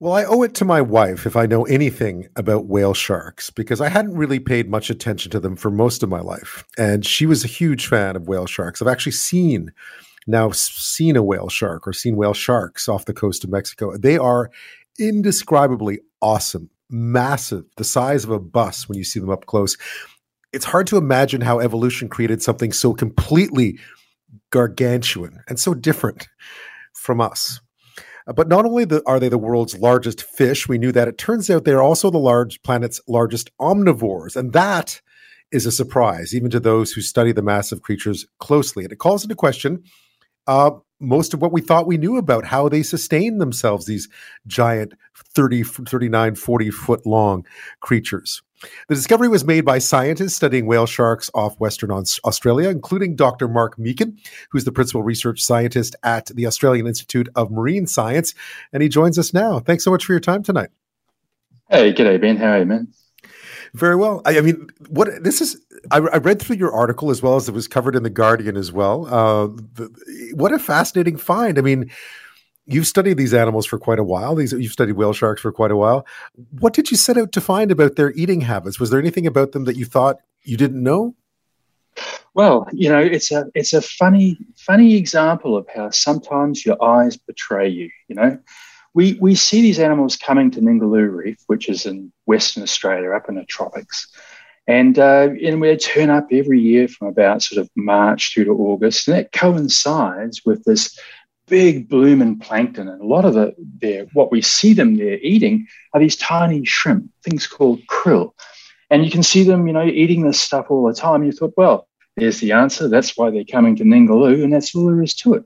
Well, I owe it to my wife if I know anything about whale sharks because I hadn't really paid much attention to them for most of my life. And she was a huge fan of whale sharks. I've actually seen now seen a whale shark or seen whale sharks off the coast of Mexico. They are indescribably awesome, massive, the size of a bus when you see them up close. It's hard to imagine how evolution created something so completely gargantuan and so different from us. But not only the, are they the world's largest fish, we knew that. It turns out they're also the large planet's largest omnivores, and that is a surprise even to those who study the massive creatures closely. And it calls into question uh, most of what we thought we knew about how they sustain themselves, these giant 30, 39, 40 foot long creatures. The discovery was made by scientists studying whale sharks off Western Australia, including Dr. Mark Meekan, who's the principal research scientist at the Australian Institute of Marine Science. And he joins us now. Thanks so much for your time tonight. Hey, g'day, Ben. How are you, man? Very well. I, I mean, what this is, I, I, read through your article as well as it was covered in the Guardian as well. Uh, the, what a fascinating find. I mean, you've studied these animals for quite a while. These you've studied whale sharks for quite a while. What did you set out to find about their eating habits? Was there anything about them that you thought you didn't know? Well, you know, it's a it's a funny funny example of how sometimes your eyes betray you. You know, we we see these animals coming to Ningaloo Reef, which is in Western Australia, up in the tropics. And, uh, and we turn up every year from about sort of March through to August, and that coincides with this big blooming plankton. And a lot of the what we see them there eating are these tiny shrimp, things called krill. And you can see them, you know, eating this stuff all the time. You thought, well, there's the answer. That's why they're coming to Ningaloo, and that's all there is to it.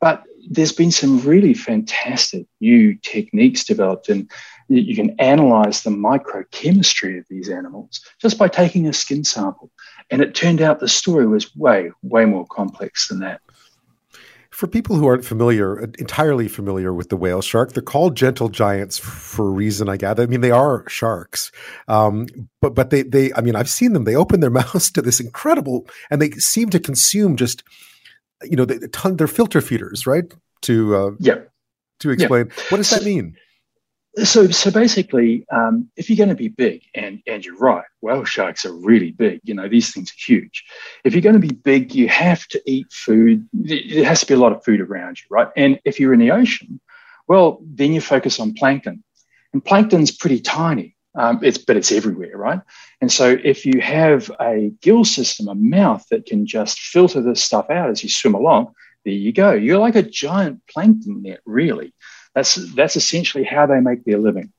But there's been some really fantastic new techniques developed, and you can analyze the microchemistry of these animals just by taking a skin sample. And it turned out the story was way, way more complex than that. For people who aren't familiar, entirely familiar with the whale shark, they're called gentle giants for a reason, I gather. I mean, they are sharks, um, but but they they I mean, I've seen them. They open their mouths to this incredible, and they seem to consume just, you know, they, ton, they're filter feeders, right? To uh, yeah, to explain yeah. what does that mean? So, so basically, um, if you're going to be big, and and you're right, whale sharks are really big. You know, these things are huge. If you're going to be big, you have to eat food. There has to be a lot of food around you, right? And if you're in the ocean, well, then you focus on plankton, and plankton's pretty tiny. Um, it's but it's everywhere, right? And so if you have a gill system, a mouth that can just filter this stuff out as you swim along, there you go. You're like a giant plankton net, really. That's that's essentially how they make their living.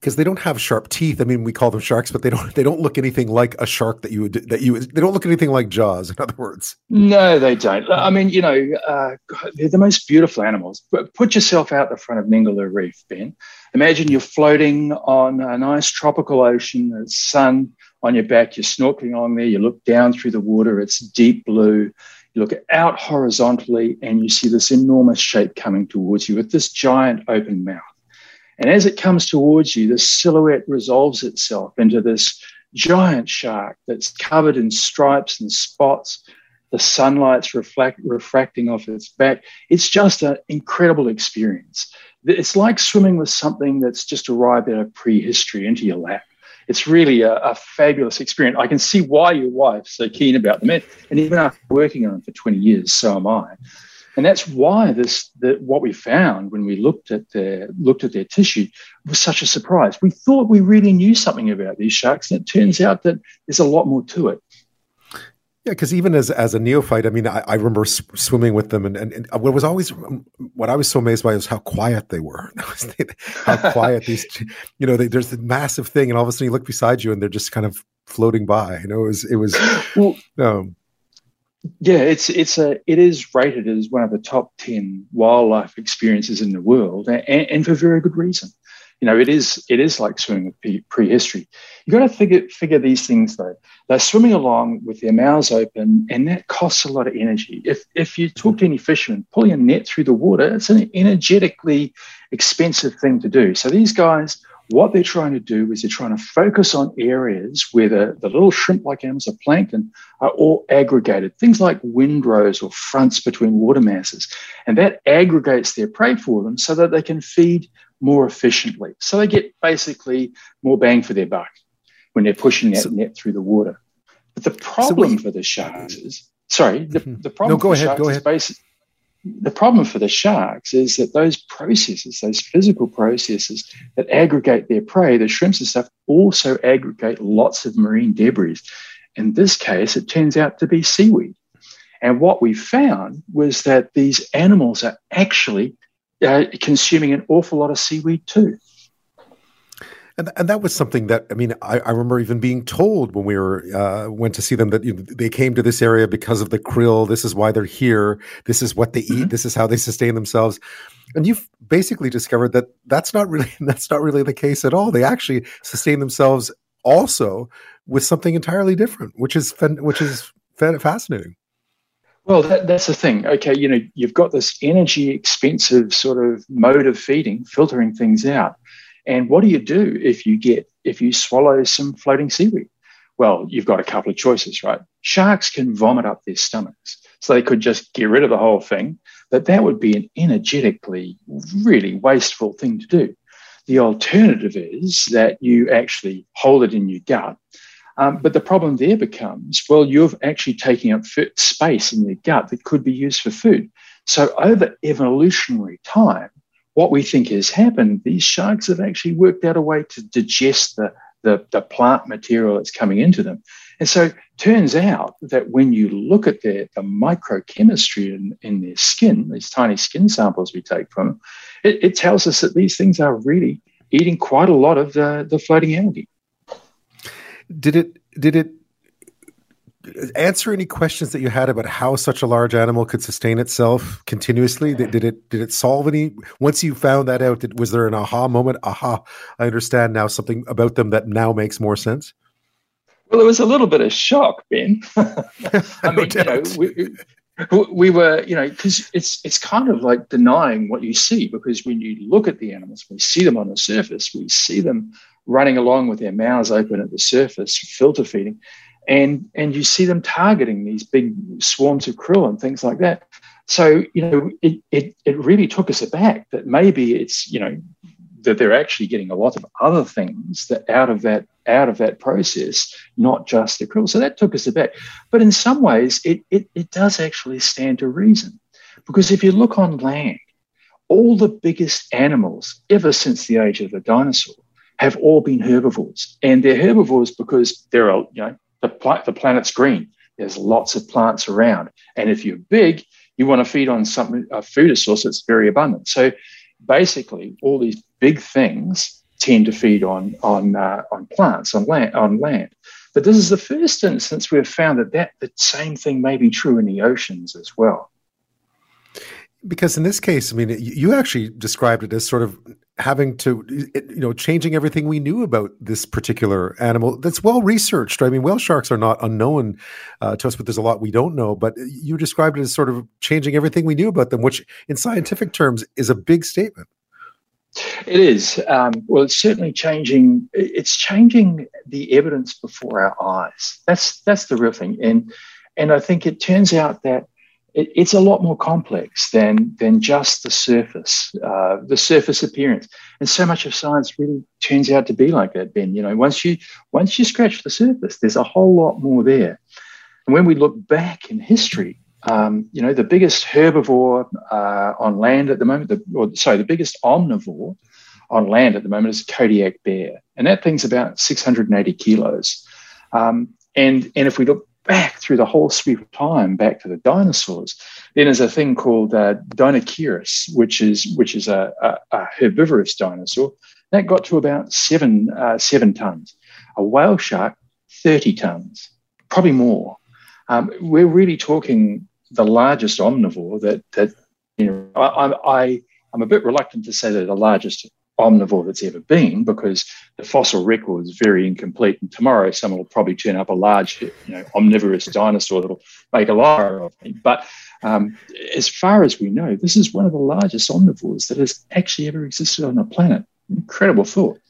Because they don't have sharp teeth. I mean, we call them sharks, but they don't. They don't look anything like a shark that you would that you. They don't look anything like Jaws. In other words, no, they don't. I mean, you know, uh, they're the most beautiful animals. But put yourself out the front of Ningaloo Reef, Ben. Imagine you're floating on a nice tropical ocean. The sun on your back. You're snorkeling on there. You look down through the water. It's deep blue. You look out horizontally and you see this enormous shape coming towards you with this giant open mouth. And as it comes towards you, the silhouette resolves itself into this giant shark that's covered in stripes and spots. The sunlight's reflect, refracting off its back. It's just an incredible experience. It's like swimming with something that's just arrived out of prehistory into your lap it's really a, a, fabulous experience. I can see why your wife's so keen about them, and, and even after working on them for 20 years, so am I. And that's why this that what we found when we looked at their looked at their tissue was such a surprise. We thought we really knew something about these sharks, and it turns out that there's a lot more to it. Yeah, because even as as a neophyte, I mean, I, I remember swimming with them, and, and, and what was always what I was so amazed by was how quiet they were. how quiet these, you know, they, there's the massive thing, and all of a sudden you look beside you, and they're just kind of floating by. You know, it was it was. well, um, yeah, it's it's a it is rated as one of the top ten wildlife experiences in the world, and, and for very good reason you know, it is it is like swimming with prehistory. You've got to figure figure these things though. They're swimming along with their mouths open, and that costs a lot of energy. If if you talk to any fisherman, pulling a net through the water, it's an energetically expensive thing to do. So these guys what they're trying to do is they're trying to focus on areas where the, the little shrimp-like animals of plankton are all aggregated, things like windrows or fronts between water masses. And that aggregates their prey for them so that they can feed more efficiently. So they get basically more bang for their buck when they're pushing that so, net through the water. But the problem so for the sharks is sorry, the, mm-hmm. the problem no, go ahead, go ahead. Basic, the problem for the sharks is that those processes, those physical processes that aggregate their prey, the shrimps and stuff, also aggregate lots of marine debris. In this case, it turns out to be seaweed. And what we found was that these animals are actually uh, consuming an awful lot of seaweed too. And, and that was something that I mean I, I remember even being told when we were uh, went to see them that you know, they came to this area because of the krill. This is why they're here. This is what they eat. Mm-hmm. This is how they sustain themselves. And you've basically discovered that that's not really that's not really the case at all. They actually sustain themselves also with something entirely different, which is which is fascinating. Well, that, that's the thing. Okay, you know, you've got this energy expensive sort of mode of feeding, filtering things out. And what do you do if you get if you swallow some floating seaweed? Well, you've got a couple of choices, right? Sharks can vomit up their stomachs. So they could just get rid of the whole thing, but that would be an energetically really wasteful thing to do. The alternative is that you actually hold it in your gut. Um, but the problem there becomes well, you're actually taking up space in your gut that could be used for food. So, over evolutionary time, what we think has happened, these sharks have actually worked out a way to digest the, the, the plant material that's coming into them. And so turns out that when you look at their, the microchemistry in, in their skin, these tiny skin samples we take from them, it, it tells us that these things are really eating quite a lot of the, the floating algae. Did it did it answer any questions that you had about how such a large animal could sustain itself continuously? Did, did it did it solve any? Once you found that out, did, was there an aha moment? Aha! I understand now something about them that now makes more sense. Well, it was a little bit of shock, Ben. I mean, you know, we, we were, you know, because it's it's kind of like denying what you see because when you look at the animals, we see them on the surface, we see them running along with their mouths open at the surface, filter feeding and and you see them targeting these big swarms of krill and things like that. So you know, it it it really took us aback that maybe it's you know that they're actually getting a lot of other things that out of that out of that process, not just the krill. So that took us aback. But in some ways, it it, it does actually stand to reason, because if you look on land, all the biggest animals ever since the age of the dinosaur have all been herbivores, and they're herbivores because they're you know the, pl- the planet's green. There's lots of plants around. And if you're big, you want to feed on something, a food source that's very abundant. So basically, all these big things tend to feed on, on, uh, on plants, on land, on land. But this is the first instance we've found that, that the same thing may be true in the oceans as well. Because in this case, I mean, you actually described it as sort of having to you know changing everything we knew about this particular animal that's well researched. I mean whale sharks are not unknown uh, to us but there's a lot we don't know. But you described it as sort of changing everything we knew about them which in scientific terms is a big statement. It is. Um, well it's certainly changing it's changing the evidence before our eyes. That's that's the real thing. And and i think it turns out that it, it's a lot more complex than than just the surface, uh, the surface appearance. And so much of science really turns out to be like that, Ben. You know, once you once you scratch the surface, there's a whole lot more there. And when we look back in history, um, you know, the biggest herbivore uh, on land at the moment, the, or sorry, the biggest omnivore on land at the moment is Kodiak bear, and that thing's about 680 kilos. Um, and and if we look back through the whole sweep of time, back to the dinosaurs, then there's a thing called uh, Deinocheirus, which is which is a, a, a, herbivorous dinosaur that got to about seven uh, seven tons. A whale shark, thirty tons, probably more. Um, we're really talking the largest omnivore that that you know. I, I I'm a bit reluctant to say they're the largest omnivore that's ever been because the fossil record is very incomplete. And tomorrow, someone will probably turn up a large, you know, omnivorous dinosaur that'll make a liar of me. But um, as far as we know, this is one of the largest omnivores that has actually ever existed on the planet. Incredible thought.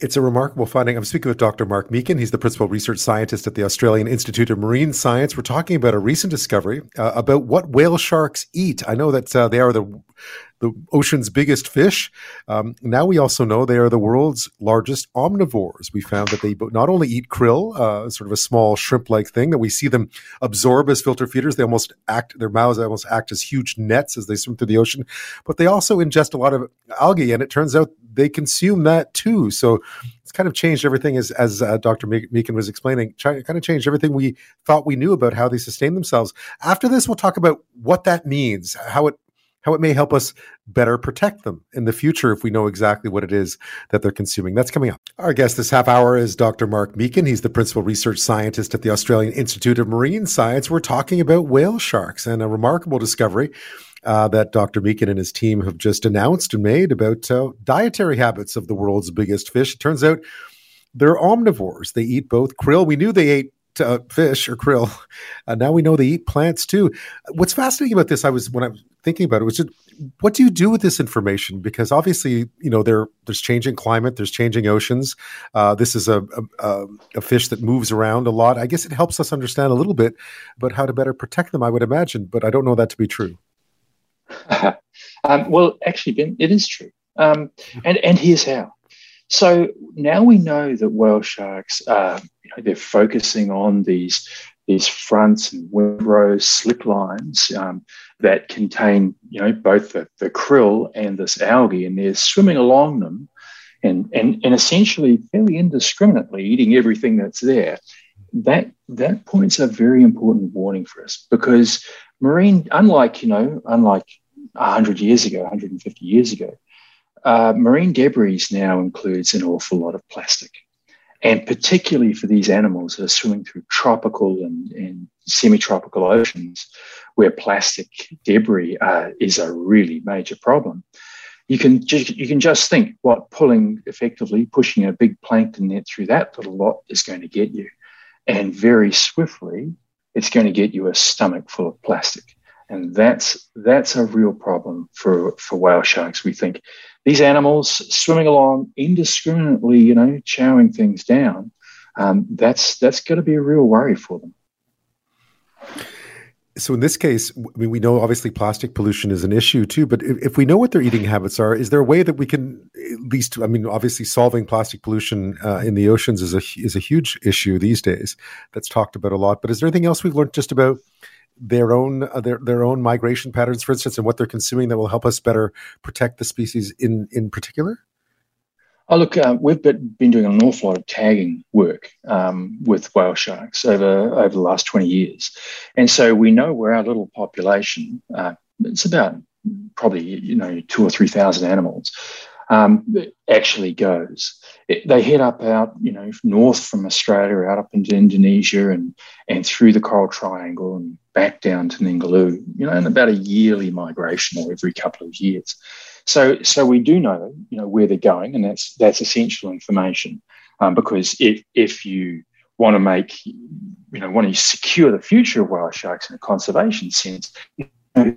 It's a remarkable finding. I'm speaking with Dr. Mark Meekan. He's the principal research scientist at the Australian Institute of Marine Science. We're talking about a recent discovery uh, about what whale sharks eat. I know that uh, they are the the ocean's biggest fish. Um, now we also know they are the world's largest omnivores. We found that they not only eat krill, uh, sort of a small shrimp-like thing that we see them absorb as filter feeders. They almost act their mouths almost act as huge nets as they swim through the ocean, but they also ingest a lot of algae, and it turns out they consume that too. So it's kind of changed everything, as as uh, Dr. Meekan was explaining. kind of changed everything we thought we knew about how they sustain themselves. After this, we'll talk about what that means, how it how it may help us better protect them in the future if we know exactly what it is that they're consuming. That's coming up. Our guest this half hour is Dr. Mark Meekan. He's the principal research scientist at the Australian Institute of Marine Science. We're talking about whale sharks and a remarkable discovery. Uh, that Dr. Meekan and his team have just announced and made about uh, dietary habits of the world's biggest fish. It turns out they're omnivores. They eat both krill. We knew they ate uh, fish or krill. Uh, now we know they eat plants too. What's fascinating about this, I was when I was thinking about it, was just what do you do with this information? Because obviously, you know, there there's changing climate, there's changing oceans. Uh, this is a, a, a fish that moves around a lot. I guess it helps us understand a little bit about how to better protect them. I would imagine, but I don't know that to be true. um, well, actually, Ben, it is true, um, and and here's how. So now we know that whale sharks are, you know, they're focusing on these these fronts and windrows, slip lines um, that contain, you know, both the, the krill and this algae, and they're swimming along them, and and and essentially fairly indiscriminately eating everything that's there. That that points a very important warning for us because marine, unlike you know, unlike 100 years ago, 150 years ago, uh, marine debris now includes an awful lot of plastic. And particularly for these animals that are swimming through tropical and, and semi tropical oceans, where plastic debris uh, is a really major problem. You can, just, you can just think what pulling effectively, pushing a big plankton net through that little lot is going to get you. And very swiftly, it's going to get you a stomach full of plastic. And that's, that's a real problem for, for whale sharks, we think these animals swimming along indiscriminately, you know, chowing things down, um, that's that's going to be a real worry for them. So in this case, I mean, we know obviously plastic pollution is an issue too. But if, if, we know what their eating habits are, is there a way that we can at least? I mean, obviously, solving plastic pollution uh, in the oceans is a is a huge issue these days. That's talked about a lot. But is there anything else we've learned just about their own uh, their their own migration patterns, for instance, and what they're consuming that will help us better protect the species in in particular? Oh, look, uh, we've been doing an awful lot of tagging work um, with whale sharks over over the last twenty years, and so we know where our little population. Uh, it's about probably you know two or three thousand animals um, actually goes. It, they head up out, you know, north from Australia, out up into Indonesia, and and through the Coral Triangle, and back down to Ningaloo. You know, and about a yearly migration, or every couple of years. So, so we do know, you know, where they're going, and that's that's essential information. Um, because if if you want to make, you know, want to secure the future of whale sharks in a conservation sense, you know,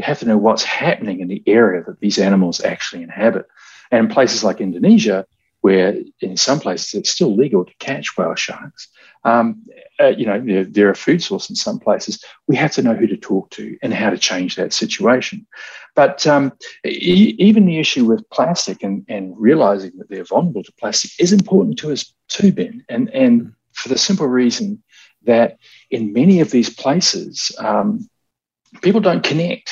you have to know what's happening in the area that these animals actually inhabit. And in places like Indonesia, where in some places it's still legal to catch whale sharks, um, uh, you know, they're, they're, a food source in some places. We have to know who to talk to and how to change that situation. But um, e- even the issue with plastic and, and realizing that they're vulnerable to plastic is important to us too, Ben. And, and for the simple reason that in many of these places, um, people don't connect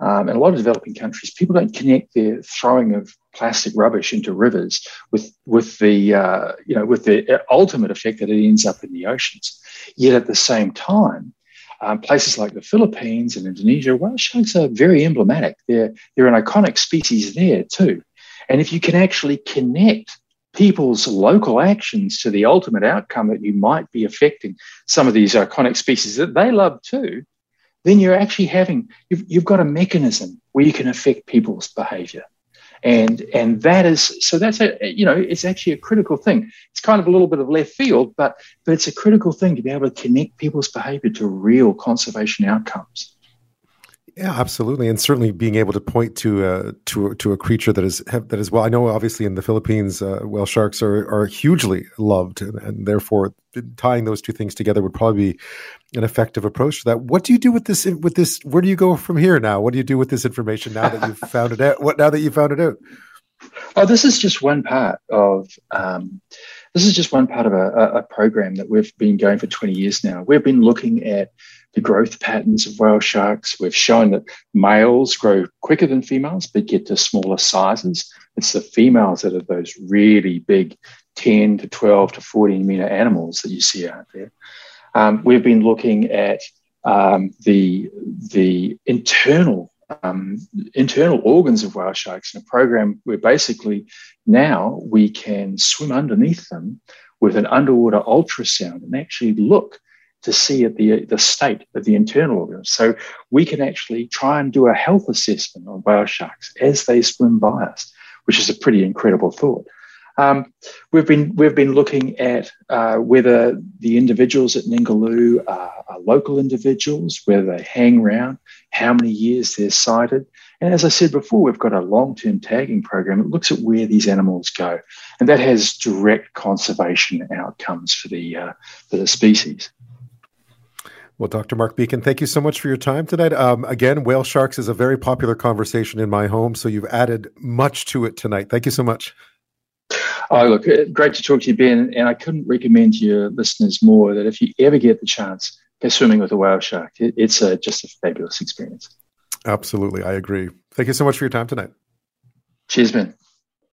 um, in a lot of developing countries, people don't connect their throwing of plastic rubbish into rivers with with the uh, you know with the ultimate effect that it ends up in the oceans. Yet at the same time, um, places like the Philippines and Indonesia, whale sharks are very emblematic. They're they're an iconic species there too. And if you can actually connect people's local actions to the ultimate outcome that you might be affecting some of these iconic species that they love too, then you're actually having you've, you've got a mechanism where you can affect people's behavior. And and that is so that's a you know it's actually a critical thing. It's kind of a little bit of left field but but it's a critical thing to be able to connect people's behavior to real conservation outcomes Yeah, absolutely, and certainly being able to point to uh, to to a creature that is that is well. I know obviously in the Philippines, uh, whale sharks are are hugely loved, and, and, therefore tying those two things together would probably be an effective approach to that. What do you do with this? With this, where do you go from here now? What do you do with this information now that you've found it out? What now that you found it out? Oh, this is just one part of. Um, this is just one part of a, a program that we've been going for 20 years now. We've been looking at the growth patterns of whale sharks. We've shown that males grow quicker than females, but get to smaller sizes. It's the females that are those really big 10 to 12 to 14 meter animals that you see out there. Um, we've been looking at um, the, the internal um, internal organs of whale sharks in a program where basically now we can swim underneath them with an underwater ultrasound and actually look to see at the, the state of the internal organs. So we can actually try and do a health assessment on whale sharks as they swim by us, which is a pretty incredible thought. Um, we've been we've been looking at uh, whether the individuals at Ningaloo are, are, local individuals, whether they hang around, how many years they're sighted, and as I said before, we've got a long-term tagging program that looks at where these animals go, and that has direct conservation outcomes for the uh, for the species. Well, Dr. Mark Meekan, thank you so much for your time tonight. Um, again, whale sharks is a very popular conversation in my home, so you've added much to it tonight. Thank you so much. Oh, look, uh, great to talk to you, Ben. And I couldn't recommend to your listeners more that if you ever get the chance, go swimming with a whale shark. It's a, just a fabulous experience. Absolutely. I agree. Thank you so much for your time tonight. Cheers, Ben.